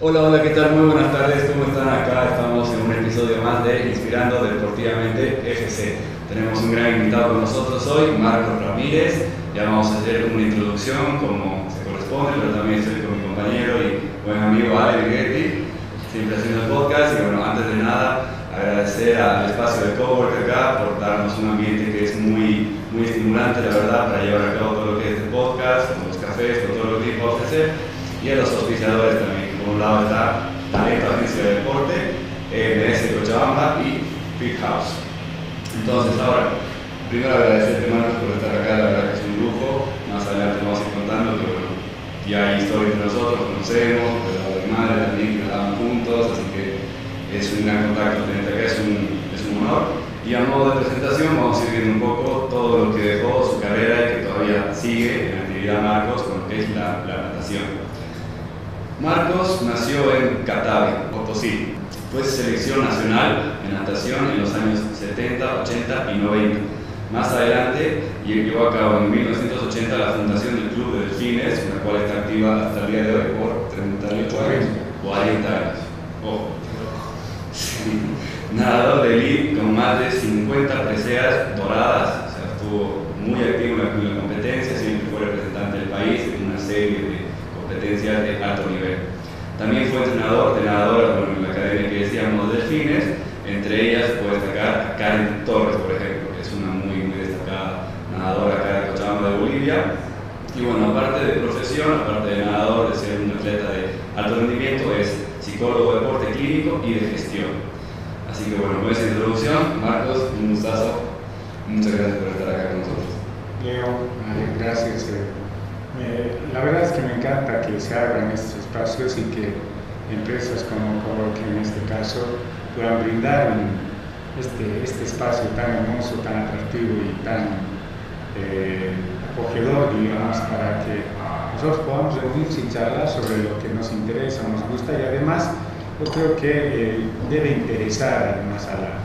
Hola, hola, ¿qué tal? Muy buenas tardes, ¿cómo están acá? Estamos en un episodio más de Inspirando Deportivamente FC. Tenemos un gran invitado con nosotros hoy, Marcos Ramírez. Ya vamos a hacer una introducción como se corresponde, pero también estoy con mi compañero y buen amigo Ale Vighetti, siempre haciendo el podcast. Y bueno, antes de nada, agradecer al espacio de Cowork acá por darnos un ambiente que es muy, muy estimulante, la verdad, para llevar a cabo todo lo que es este podcast, con los cafés, con todo lo que va a ofrecer, y a los auspiciadores también por un lado está Talento Agencia de Deporte, MS Cochabamba y Big House. Entonces, ahora, primero agradecerte, Marcos, por estar acá, la verdad que es un lujo. Más adelante vamos a ir contando que, bueno, ya hay historia entre nosotros, conocemos, de la de madre también, que daban juntos, así que es un gran contacto tenerte acá, es un, es un honor. Y a modo de presentación vamos a ir viendo un poco todo lo que dejó su carrera y que todavía sigue en actividad Marcos con lo que es la natación. Marcos nació en Catave, Potosí. Fue selección nacional en natación en los años 70, 80 y 90. Más adelante llevó a cabo en 1980 la fundación del Club de Delfines, la cual está activa hasta el día de hoy por 38 años, 40 años. Ojo. Nadador de elite con más de 50 preseas doradas, o sea, estuvo muy activo en la competencia, siempre fue representante del país en una serie de de alto nivel. También fue entrenador de nadadoras en la academia que decíamos Delfines, entre ellas puede destacar a Karen Torres, por ejemplo, que es una muy, muy destacada nadadora acá de Cochabamba de Bolivia. Y bueno, aparte de profesión, aparte de nadador, de ser un atleta de alto rendimiento, es psicólogo de deporte clínico y de gestión. Así que bueno, con esa introducción, Marcos, un gustazo. Muchas gracias por estar acá con nosotros. Leo, gracias. Eh, la verdad es que me encanta que se abran estos y que empresas como Cowork en este caso puedan brindar este, este espacio tan hermoso, tan atractivo y tan eh, acogedor, digamos, para que nosotros podamos reunirnos y charlar sobre lo que nos interesa, nos gusta y además yo creo que eh, debe interesar además a la,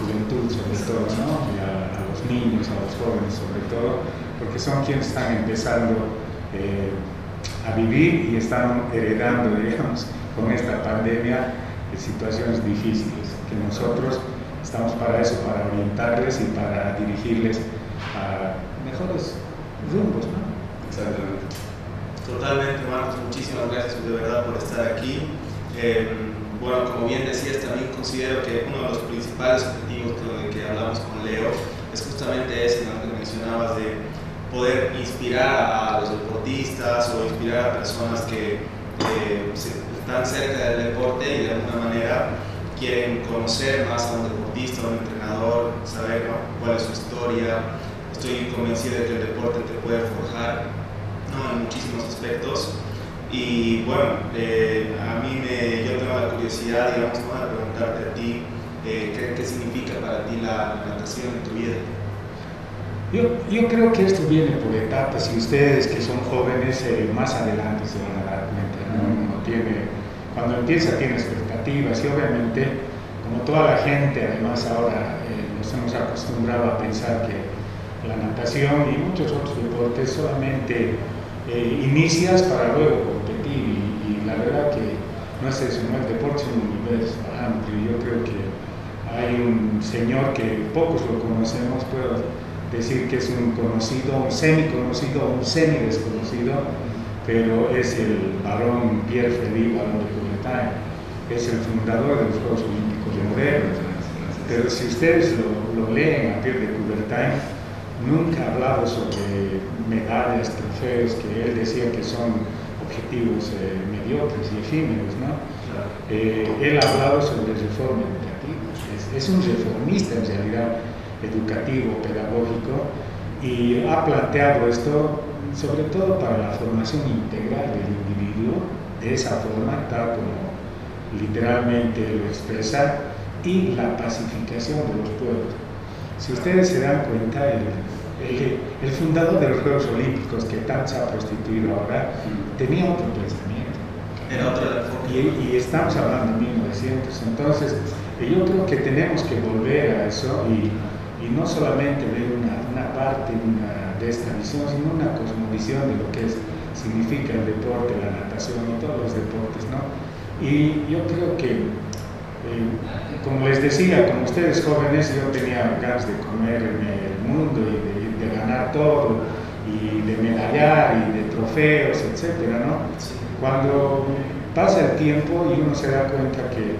juventud sobre todo, ¿no? y a, a los niños, a los jóvenes sobre todo porque son quienes están empezando eh, a vivir y están heredando, digamos, con esta pandemia situaciones difíciles, que nosotros estamos para eso, para orientarles y para dirigirles a mejores rumbos, ¿no? Exactamente. Totalmente, Marcos, muchísimas gracias de verdad por estar aquí. Eh, bueno, como bien decías, también considero que uno de los principales objetivos que, que hablamos con Leo es justamente ese, ¿no? que mencionabas de poder inspirar a los deportistas o inspirar a personas que están cerca del deporte y de alguna manera quieren conocer más a un deportista, a un entrenador, saber cuál es su historia. Estoy convencido de que el deporte te puede forjar en muchísimos aspectos. Y bueno, eh, a mí me, yo tengo la curiosidad, digamos, de preguntarte a ti, eh, ¿qué, ¿qué, significa para ti la natación en tu vida? Yo, yo, creo que esto viene por etapas y ustedes que son jóvenes eh, más adelante se van a dar cuenta. ¿no? tiene, cuando empieza tiene expectativas y obviamente como toda la gente además ahora eh, nos hemos acostumbrado a pensar que la natación y muchos otros deportes solamente eh, inicias para luego competir y, y, la verdad que no es eso, no el deporte es un universo amplio. Yo creo que hay un señor que pocos lo conocemos, pero decir que es un conocido, un semi-conocido, un semi-desconocido, pero es el varón Pierre Freddy, varón de Coubertin, es el fundador de los Juegos Olímpicos de Moderno. Pero si ustedes lo, lo leen a Pierre de Coubertin, nunca ha hablado sobre medallas, trofeos, que él decía que son objetivos eh, mediocres y efímeros, ¿no? Eh, él ha hablado sobre reforma educativa, es, es un reformista en realidad, educativo, pedagógico, y ha planteado esto sobre todo para la formación integral del individuo, de esa forma, tal como literalmente lo expresa, y la pacificación de los pueblos. Si ustedes se dan cuenta, el, el, el fundador de los Juegos Olímpicos, que tanto se ha prostituido ahora, tenía otro pensamiento. Era otra y, y estamos hablando de 1900, entonces yo creo que tenemos que volver a eso y y no solamente ver una, una parte una, de esta visión, sino una cosmovisión de lo que es significa el deporte, la natación y todos los deportes, ¿no? Y yo creo que, eh, como les decía, como ustedes jóvenes, yo tenía ganas de comer en el mundo y de, de ganar todo, y de medallar y de trofeos, etcétera, ¿no? Cuando pasa el tiempo y uno se da cuenta que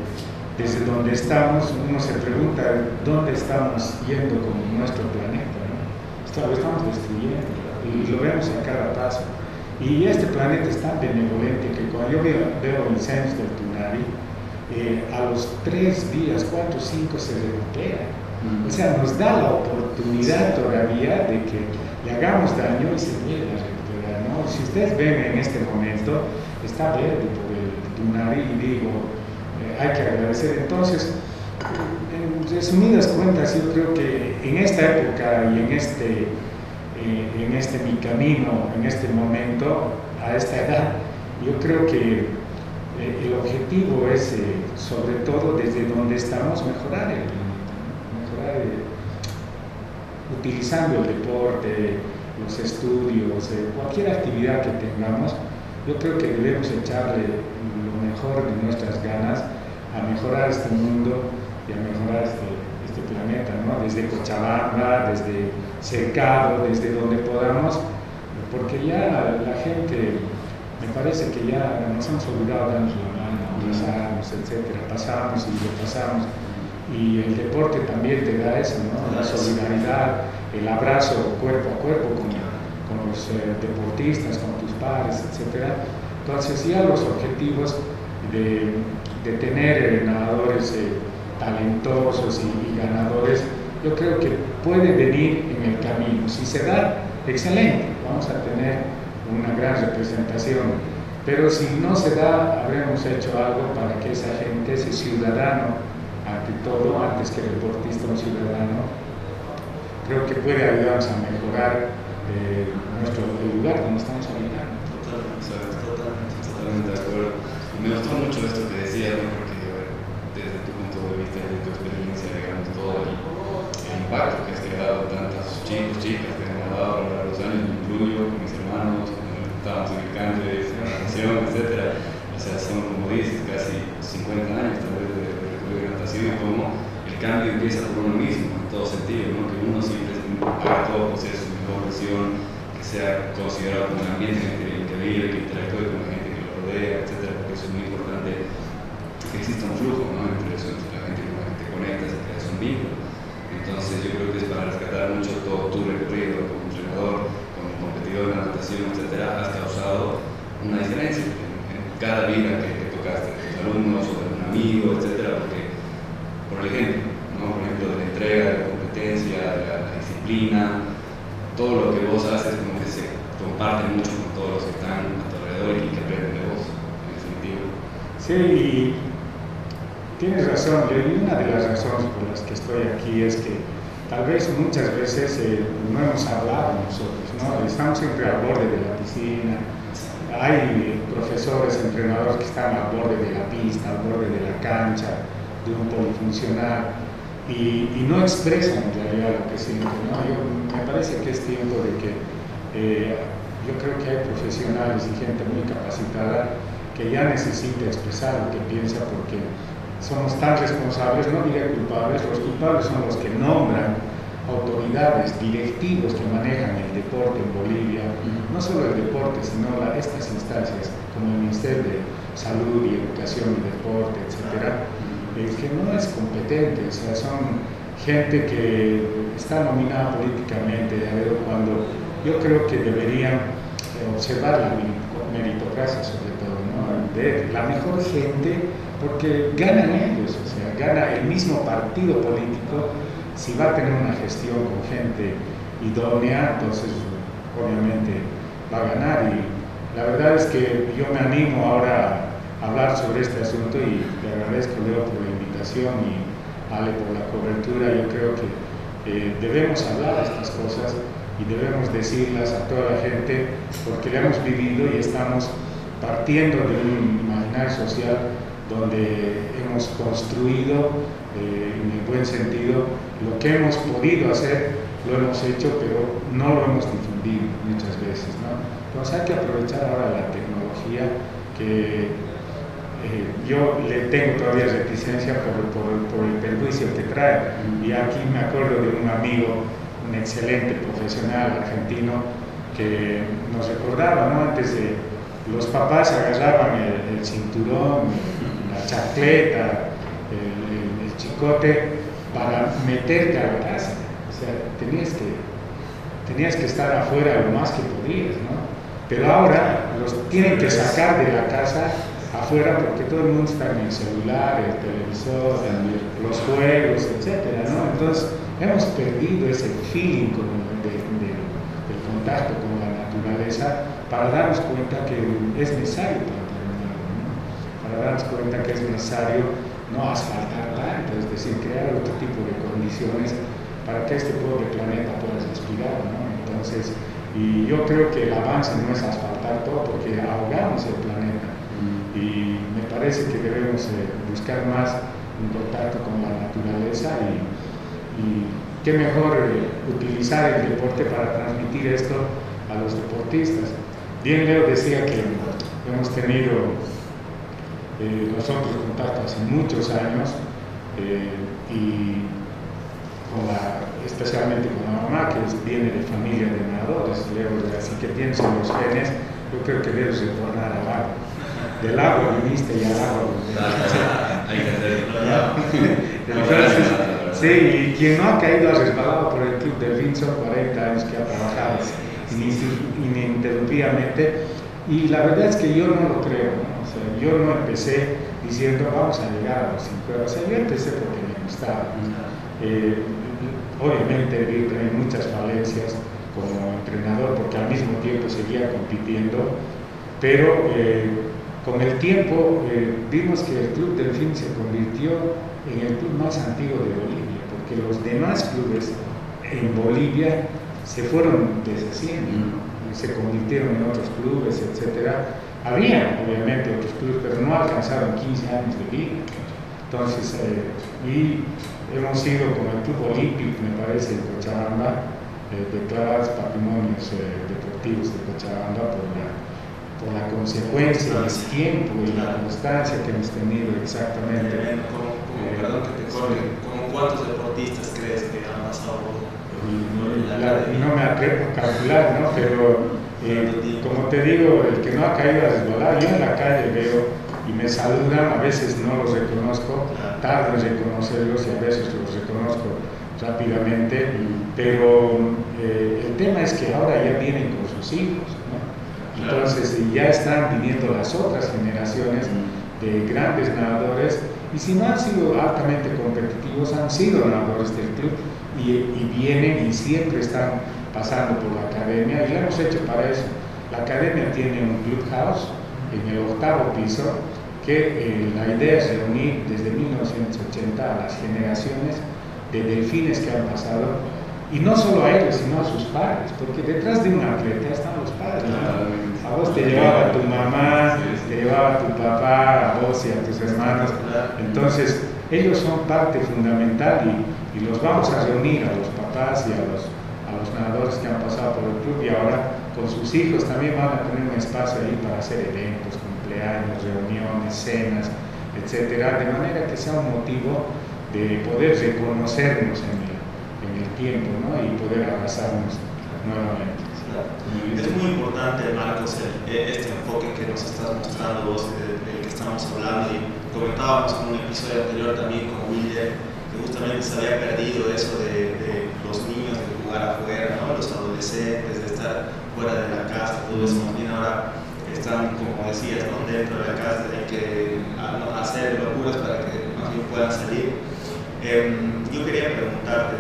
desde donde estamos, uno se pregunta dónde estamos yendo con nuestro planeta, ¿no? Lo estamos destruyendo y lo vemos a cada paso. Y este planeta es tan benevolente que cuando yo veo, veo incendios del Tunari, eh, a los tres días, cuatro, cinco se recupera. O sea, nos da la oportunidad todavía de que le hagamos daño y se vuelva a recuperar. ¿no? Si ustedes ven en este momento, está verde por el Tunari y digo, hay que agradecer. Entonces, en resumidas cuentas, yo creo que en esta época y en este eh, en este mi camino, en este momento, a esta edad, yo creo que eh, el objetivo es, eh, sobre todo desde donde estamos, mejorar el mejorar utilizando el deporte, los estudios, cualquier actividad que tengamos, yo creo que debemos echarle lo mejor de nuestras ganas a mejorar este mundo y a mejorar este, este planeta, ¿no? desde Cochabamba, desde Cercado, desde donde podamos, porque ya la gente, me parece que ya nos hemos olvidado darnos la mano, abrazarnos, etcétera, pasamos y lo pasamos. Y el deporte también te da eso, ¿no? la solidaridad, el abrazo cuerpo a cuerpo con, los eh, deportistas, con tus padres, etcétera. Entonces ya los objetivos de, de tener nadadores eh, talentosos y, ganadores, yo creo que puede venir en el camino. Si se da, excelente, vamos a tener una gran representación. Pero si no se da, habremos hecho algo para que esa gente, ese ciudadano, ante todo, antes que deportista, un ciudadano, creo que puede ayudarnos a mejorar eh, nuestro lugar donde estamos habitando. Totalmente, totalmente, de acuerdo. Me gustó mucho esto que decías, ¿no? de tu experiencia, digamos, todo el, impacto que has creado, tantos chicos, chicas que han dado a lo largo de los años, me incluyo, con mis hermanos, estábamos en el cáncer, en la etc. O sea, son, como dices, casi 50 años tal vez de, de, natación y cómo el cambio empieza por uno mismo, en todo sentido, ¿no? que uno siempre haga todo por ser su mejor versión, que sea considerado como un ambiente en el que vive, que interactúe con la gente que lo rodea, etc. Porque eso es muy importante que exista un flujo ¿no? entre eso, entre la gente conectas y creas un vínculo. Entonces yo creo que es para rescatar mucho todo tu recorrido como entrenador, como competidor en la natación, etcétera, has causado una diferencia en, cada vida que, tocaste, de tus alumnos o de un amigo, etcétera, porque por el ejemplo, ¿no? por ejemplo de la entrega, de la competencia, de la, disciplina, todo lo que vos haces como que se comparte mucho con todos los que están a tu alrededor y que aprenden de vos, en definitiva. Sí, Tienes razón, y una de las razones por las que estoy aquí es que tal vez muchas veces eh, no hemos hablado nosotros, ¿no? Estamos siempre al borde de la piscina, hay profesores, entrenadores que están al borde de la pista, al borde de la cancha, de un polifuncional, y, y no expresan en realidad lo que sienten, ¿no? Yo, me parece que es tiempo de que eh, yo creo que hay profesionales y gente muy capacitada que ya necesita expresar lo que piensa porque somos tan responsables, no diré culpables, los culpables son los que nombran autoridades, directivos que manejan el deporte en Bolivia, no solo el deporte, sino estas instancias como el Ministerio de Salud y Educación y Deporte, etcétera, es que no es competente, o sea, son gente que está nominada políticamente, cuando yo creo que deberían observar la meritocracia sobre todo, la mejor gente porque ganan ellos, o sea, gana el mismo partido político si va a tener una gestión con gente idónea, entonces obviamente va a ganar. Y la verdad es que yo me animo ahora a hablar sobre este asunto y le agradezco Leo por la invitación y Ale por la cobertura. Yo creo que eh, debemos hablar de estas cosas y debemos decirlas a toda la gente porque la hemos vivido y estamos partiendo de un imaginario social donde hemos construido, eh, en el buen sentido, lo que hemos podido hacer lo hemos hecho, pero no lo hemos difundido muchas veces. ¿no? Entonces hay que aprovechar ahora la tecnología que eh, yo le tengo todavía reticencia por, por, el perjuicio que trae. Y aquí me acuerdo de un amigo, un excelente profesional argentino, que nos recordaba, ¿no? Antes de los papás agarraban el, cinturón, la chacleta, el, chicote para meterte a la casa. O sea, tenías que, tenías que estar afuera lo más que podías, ¿no? Pero ahora los tienen que sacar de la casa afuera porque todo el mundo está en el celular, el televisor, los juegos, etc. ¿no? Entonces hemos perdido ese feeling del contacto con la naturaleza para darnos cuenta que es necesario para darnos cuenta que es necesario no asfaltar tanto, es decir, crear otro tipo de condiciones para que este pobre planeta pueda respirar. Entonces, y yo creo que el avance no es asfaltar todo porque ahogamos el planeta y me parece que debemos eh, buscar más un contacto con la naturaleza y, qué mejor eh, utilizar el deporte para transmitir esto los deportistas. Bien Leo decía que hemos tenido eh, nosotros contacto hace muchos años y especialmente con la mamá que viene de familia de nadadores, Leo, así que pienso en los genes, yo creo que debes retornar al agua. Del agua viniste y al agua Hay que sí, y quien no ha caído ha resbalado por el club de Vinson 40 años que ha trabajado ininterrumpidamente. Y la verdad es que yo no lo creo. yo no empecé diciendo vamos a llegar a los 50. O sea, yo empecé porque me gustaba. Eh, obviamente vi muchas falencias como entrenador porque al mismo tiempo seguía compitiendo, pero eh, con el tiempo eh, vimos que el Club Delfín se convirtió en el club más antiguo de Bolivia, porque los demás clubes en Bolivia se fueron deshaciendo, se convirtieron en otros clubes, etc. Había obviamente otros clubes, pero no alcanzaron 15 años de vida. Entonces, eh, y hemos ido con el Club Olímpico, me parece, de Cochabamba, eh, declarados patrimonios deportivos de Cochabamba por la por la consecuencia, el tiempo y la constancia que hemos tenido exactamente. Eh, perdón que te corte, ¿como cuántos deportistas crees que han pasado no me atrevo a calcular, ¿no? pero eh, como te digo, el que no ha caído a resbalar, yo en la calle veo y me saludan, a veces no los reconozco, tardo en reconocerlos y a veces los reconozco rápidamente, pero eh, el tema es que ahora ya vienen con sus hijos, entonces ya están viniendo las otras generaciones de grandes nadadores y si no han sido altamente competitivos, han sido nadadores del club y, vienen y siempre están pasando por la academia y lo hemos hecho para eso. La academia tiene un clubhouse en el octavo piso que eh, la idea es reunir desde 1980 a las generaciones de delfines que han pasado y no solo a ellos, sino a sus padres, porque detrás de un atleta están los padres. A vos te llevaba tu mamá, te llevaba tu papá, a vos y a tus hermanos. Entonces, ellos son parte fundamental y, y, los vamos a reunir a los papás y a los, a los nadadores que han pasado por el club y ahora con sus hijos también van a tener un espacio ahí para hacer eventos, cumpleaños, reuniones, cenas, etcétera, de manera que sea un motivo de poder reconocernos en el tiempo ¿no? y poder abrazarnos nuevamente. Es muy importante, Marcos, este enfoque que nos estás mostrando vos, del que estamos hablando, y comentábamos en un episodio anterior también con William, que justamente se había perdido eso de, de los niños de jugar afuera, ¿no? los adolescentes, de estar fuera de la casa, todo eso, más bien ahora están, como decías, ¿no? dentro de la casa, tienen que hacer locuras para que más bien puedan salir. Eh, yo quería preguntarte,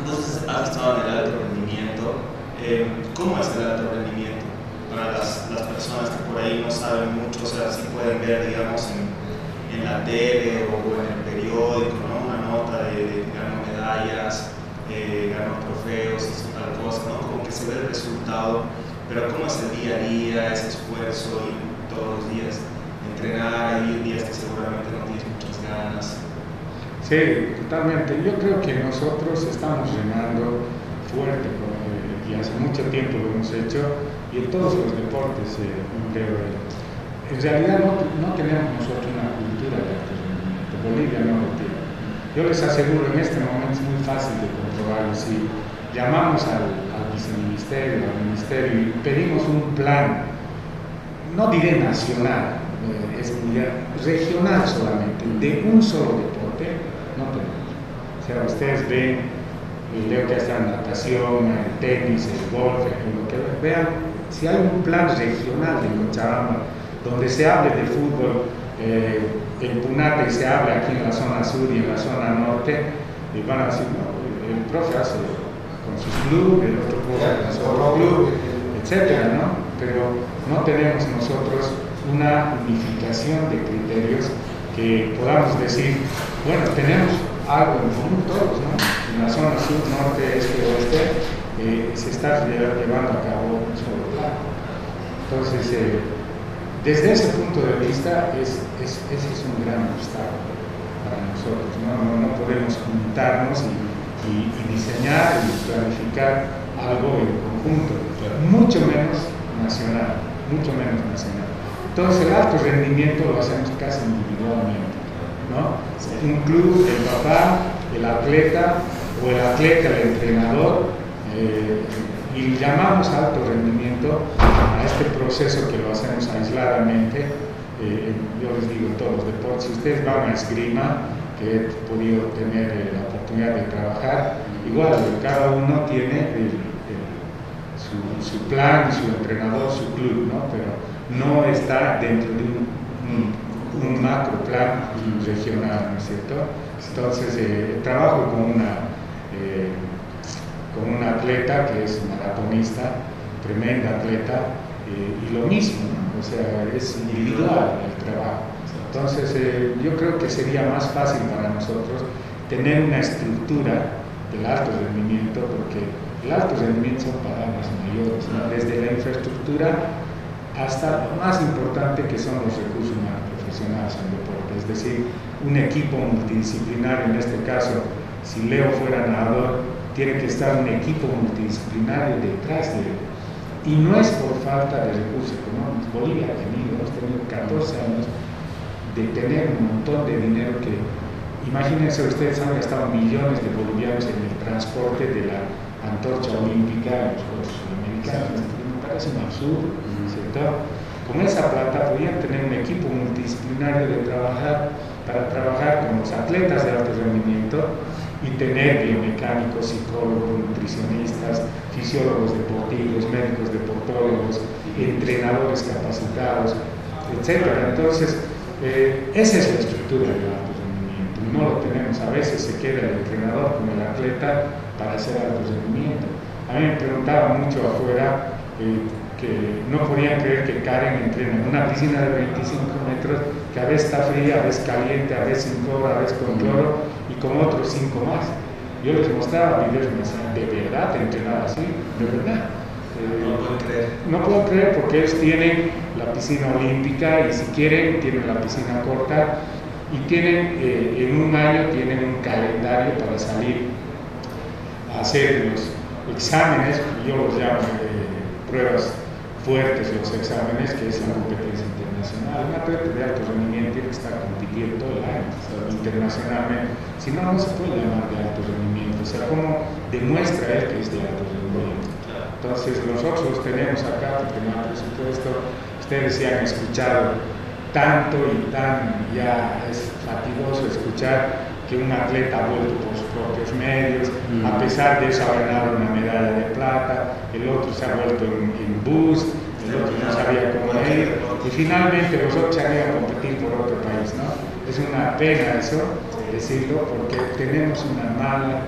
entonces has estado en el alto rendimiento. Eh, ¿Cómo es el alto rendimiento? Para las, las, personas que por ahí no saben mucho, o sea, si pueden ver, digamos, en, en la tele o, en el periódico, ¿no? Nota de, de ganó medallas, eh, ganó trofeos, hizo tal cosa, ¿no? Como que se ve el resultado, pero ¿cómo es el día a día, ese esfuerzo y todos los días entrenar? Hay días que seguramente no tienes muchas ganas. Sí, totalmente. Yo creo que nosotros estamos llenando fuerte y hace mucho tiempo lo hemos hecho y en todos los deportes creo. En realidad no, no tenemos nosotros una cultura de alto rendimiento, Bolivia no lo tiene. Yo les aseguro, en este momento es muy fácil de comprobarlo. Si llamamos al, al viceministerio, al ministerio y pedimos un plan, no diré nacional, eh, es regional solamente, de un solo deporte, no tenemos. O sea, ustedes ven, leo que en natación, el tenis, el golf, lo que vean, si hay un plan regional de Cochabamba donde se hable de fútbol eh, en Punata y se hable aquí en la zona sur y en la zona norte, y van a decir, no, el profe hace con su club, el otro profe con su otro club, etcétera, ¿no? Pero no tenemos nosotros una unificación de criterios que podamos decir, bueno, tenemos algo en común todos, ¿no? En la zona sur, norte, este, oeste, eh, se está llevando a cabo un solo plan. Entonces, eh, desde ese punto de vista, es, es, ese es un gran obstáculo para nosotros. No, no, podemos juntarnos y, y, y, diseñar y planificar algo en conjunto, mucho menos nacional, mucho menos nacional. Entonces el alto rendimiento lo hacemos casi individualmente. ¿no? Un club, el papá, el atleta o el atleta, el entrenador, eh, y llamamos alto rendimiento a este proceso que lo hacemos aisladamente. Eh, yo les digo en todos los deportes, si ustedes van a esgrima, que he podido tener eh, la oportunidad de trabajar, igual cada uno tiene su, su, plan, su entrenador, su club, ¿no? pero no está dentro de un, macro plan regional, ¿no es cierto? Entonces, eh, trabajo con una con un atleta que es maratonista, tremenda atleta, eh, y lo mismo, o sea, es individual el trabajo. Entonces, eh, yo creo que sería más fácil para nosotros tener una estructura del alto rendimiento, porque el alto rendimiento son palabras mayores, desde la infraestructura hasta lo más importante que son los recursos humanos profesionales en deporte, es decir, un equipo multidisciplinario, en este caso, si Leo fuera nadador, tiene que estar un equipo multidisciplinario detrás de él. Y no es por falta de recursos económicos. Bolivia ha tenido, hemos tenido 14 años de tener un montón de dinero que, imagínense ustedes, han gastado millones de bolivianos en el transporte de la antorcha olímpica a los Juegos Sudamericanos. Me parece un absurdo, ¿cierto? Con esa plata podían tener un equipo multidisciplinario de trabajar para trabajar con los atletas de alto rendimiento y tener biomecánicos, psicólogos, nutricionistas, fisiólogos deportivos, médicos deportólogos, entrenadores capacitados, etc. Entonces, eh, esa es la estructura del alto rendimiento. No lo tenemos. A veces se queda el entrenador con el atleta para hacer alto rendimiento. A mí me preguntaba mucho afuera eh, que no podían creer que Karen entrena en una piscina de 25 metros que a veces está fría, a veces caliente, a veces sin cloro, a veces con cloro y con otros cinco más. Yo les mostraba videos y me decían, ¿de verdad te entrenaba así? ¿De verdad? Eh, no puedo creer. No puedo creer porque ellos tienen la piscina olímpica y si quieren tienen la piscina corta y tienen, eh, en un año tienen un calendario para salir a hacer los exámenes, yo los llamo eh, pruebas fuertes los exámenes, que es la competencia internacional. Un atleta de alto rendimiento tiene que estar compitiendo todo internacionalmente, si no, no se puede llamar de alto rendimiento. O sea, ¿cómo demuestra él que es de alto rendimiento? Entonces, nosotros tenemos acá, porque no hay presupuesto, ustedes se han escuchado tanto y tan, ya es fatigoso escuchar que un atleta ha vuelto por sus propios medios, mm. a pesar de eso ha ganado una medalla de plata, el otro se ha vuelto en, en bus, el otro no sabía cómo ir, y finalmente los otros se han ido a competir por otro país, ¿no? Es una pena eso, decirlo, porque tenemos una mala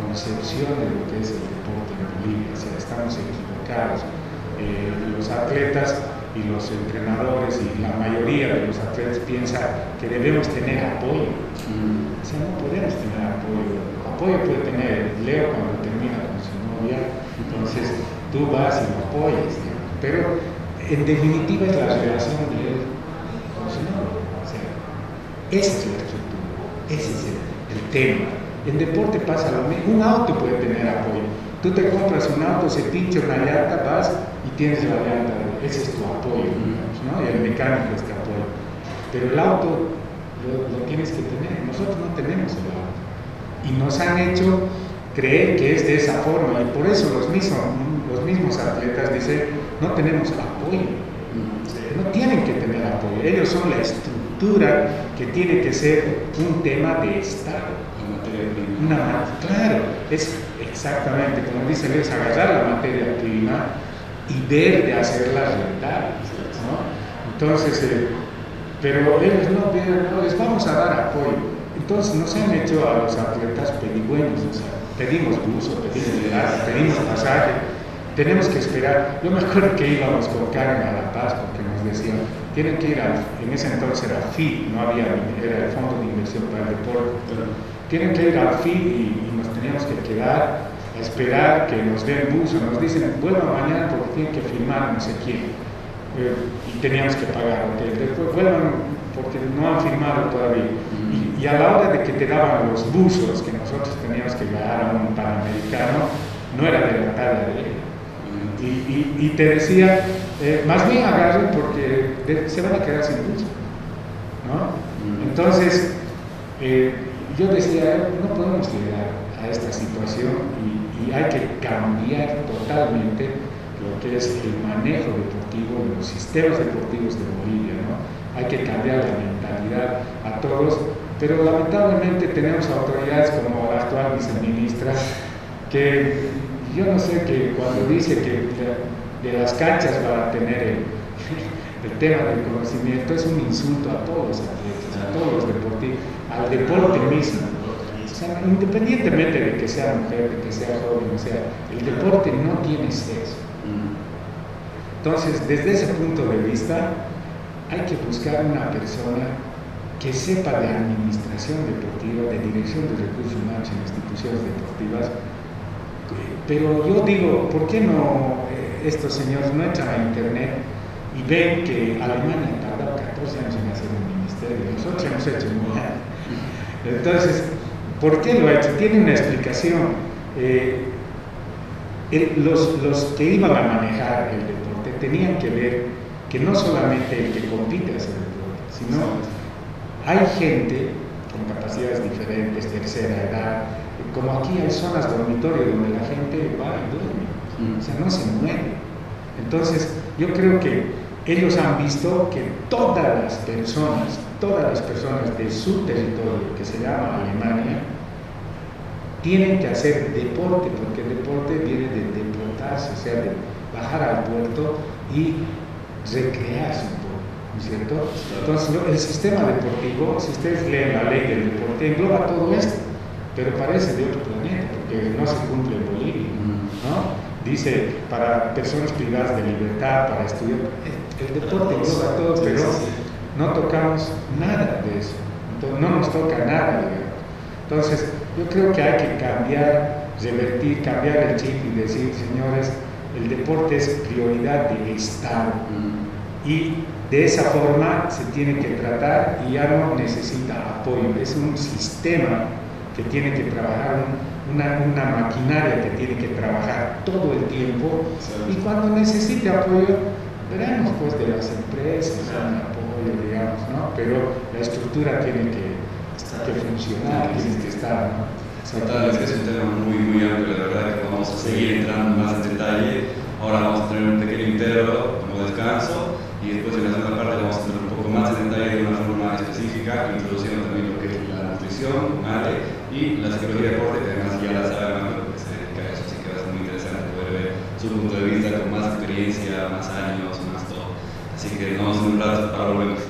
concepción de lo que es el deporte en Bolivia, o sea, estamos equivocados. Eh, los atletas y los entrenadores y la mayoría de los atletas piensan que debemos tener apoyo. Mm. O sea, no podemos tener apoyo. Apoyo puede tener Leo cuando termina con su novia, entonces tú vas y lo apoyas, pero en definitiva es la relación de él con su novia. O sea, esa es la estructura, ese es el, el tema. En deporte pasa lo mismo, un auto puede tener apoyo, Tú te compras un auto, se pincha una llanta, vas y tienes la llanta, ese es tu apoyo, ¿no? Y el mecánico es tu apoyo. Pero el auto lo, tienes que tener, nosotros no tenemos el. Y nos han hecho creer que es de esa forma, y por eso los mismos, los mismos atletas dicen, no tenemos apoyo. No tienen que tener apoyo, ellos son la estructura que tiene que ser un tema de Estado. Una, claro, es exactamente, como dice es agarrar la materia prima y ver de hacerla rentable. Entonces, eh, pero ellos no, no, les vamos a dar apoyo. Entonces nos han hecho a los atletas pedigüeños, o sea, pedimos buzo, pedimos pedimos pasaje, tenemos que esperar. Yo me acuerdo que íbamos con Karen a La Paz porque nos decían, tienen que ir al, en ese entonces era FI, no había, era el Fondo de Inversión para el Deporte, tienen que ir al FI y, nos teníamos que quedar a esperar que nos den buzo, nos dicen, vuelvan mañana porque tienen que firmar no sé quién. Eh, y teníamos que pagar hotel. Después vuelvan porque no han firmado todavía. Y, y, a la hora de que te daban los buzos que nosotros teníamos que dar a un panamericano, no era de la talla de él y, te decía, eh, más bien agarren porque se van a quedar sin luz. ¿no? Entonces, eh, yo decía, no podemos llegar a esta situación y, hay que cambiar totalmente lo que es el manejo deportivo de los sistemas deportivos de Bolivia. ¿no? Hay que cambiar la mentalidad a todos, pero lamentablemente tenemos autoridades como la actual viceministra que yo no sé que cuando dice que de, las canchas para tener el, tema del conocimiento es un insulto a todos los atletas, a todos los deportistas, al deporte mismo. O sea, independientemente de que sea mujer, de que sea joven, o sea, el deporte no tiene sexo. Entonces, desde ese punto de vista, hay que buscar una persona que sepa de administración deportiva, de dirección de recursos humanos en instituciones deportivas, pero yo digo, ¿por qué no eh, estos señores no entran a internet y ven que Alemania tardado 14 años en hacer un ministerio? Nosotros hemos hecho año. Entonces, ¿por qué lo ha hecho? Tiene una explicación. Eh, los, los que iban a manejar el deporte tenían que ver que no solamente el que compite hace el deporte, sino hay gente con capacidades diferentes, tercera edad, como aquí hay zonas dormitorio donde la gente va y duerme, o sea, no se mueve. Entonces, yo creo que ellos han visto que todas las personas, todas las personas de su territorio, que se llama Alemania, tienen que hacer deporte, porque el deporte viene de deportarse, o sea, de bajar al puerto y recrearse ¿no es cierto? Entonces, el sistema deportivo, si ustedes leen la ley del deporte, engloba todo esto pero parece de otro planeta, porque no se cumple en Bolivia. ¿no? Dice, para personas privadas de libertad, para estudiar, el deporte engloba todo, pero no tocamos nada de eso, no nos toca nada, digamos. Entonces, yo creo que hay que cambiar, revertir, cambiar el chip y decir, señores, el deporte es prioridad del Estado. Y de esa forma se tiene que tratar y ya no necesita apoyo. Es un sistema que tiene que trabajar, una, una, maquinaria que tiene que trabajar todo el tiempo y cuando necesite apoyo, veremos pues de las empresas, un apoyo, digamos, ¿no? Pero la estructura tiene que, que funcionar, tiene que estar, ¿no? Total, es que es un tema muy, muy amplio, la verdad que vamos a seguir entrando más en detalle. Ahora vamos a tener un pequeño intervalo como descanso y después en la segunda parte vamos a tener un poco más en detalle de una forma específica, introduciendo también lo que es la nutrición, ¿vale? y la psicología de deporte, que además ya la sabe más porque se dedica a eso, así que va a ser muy interesante poder ver su punto de vista con más experiencia, más años, más todo. Así que nos vemos en un rato para volver.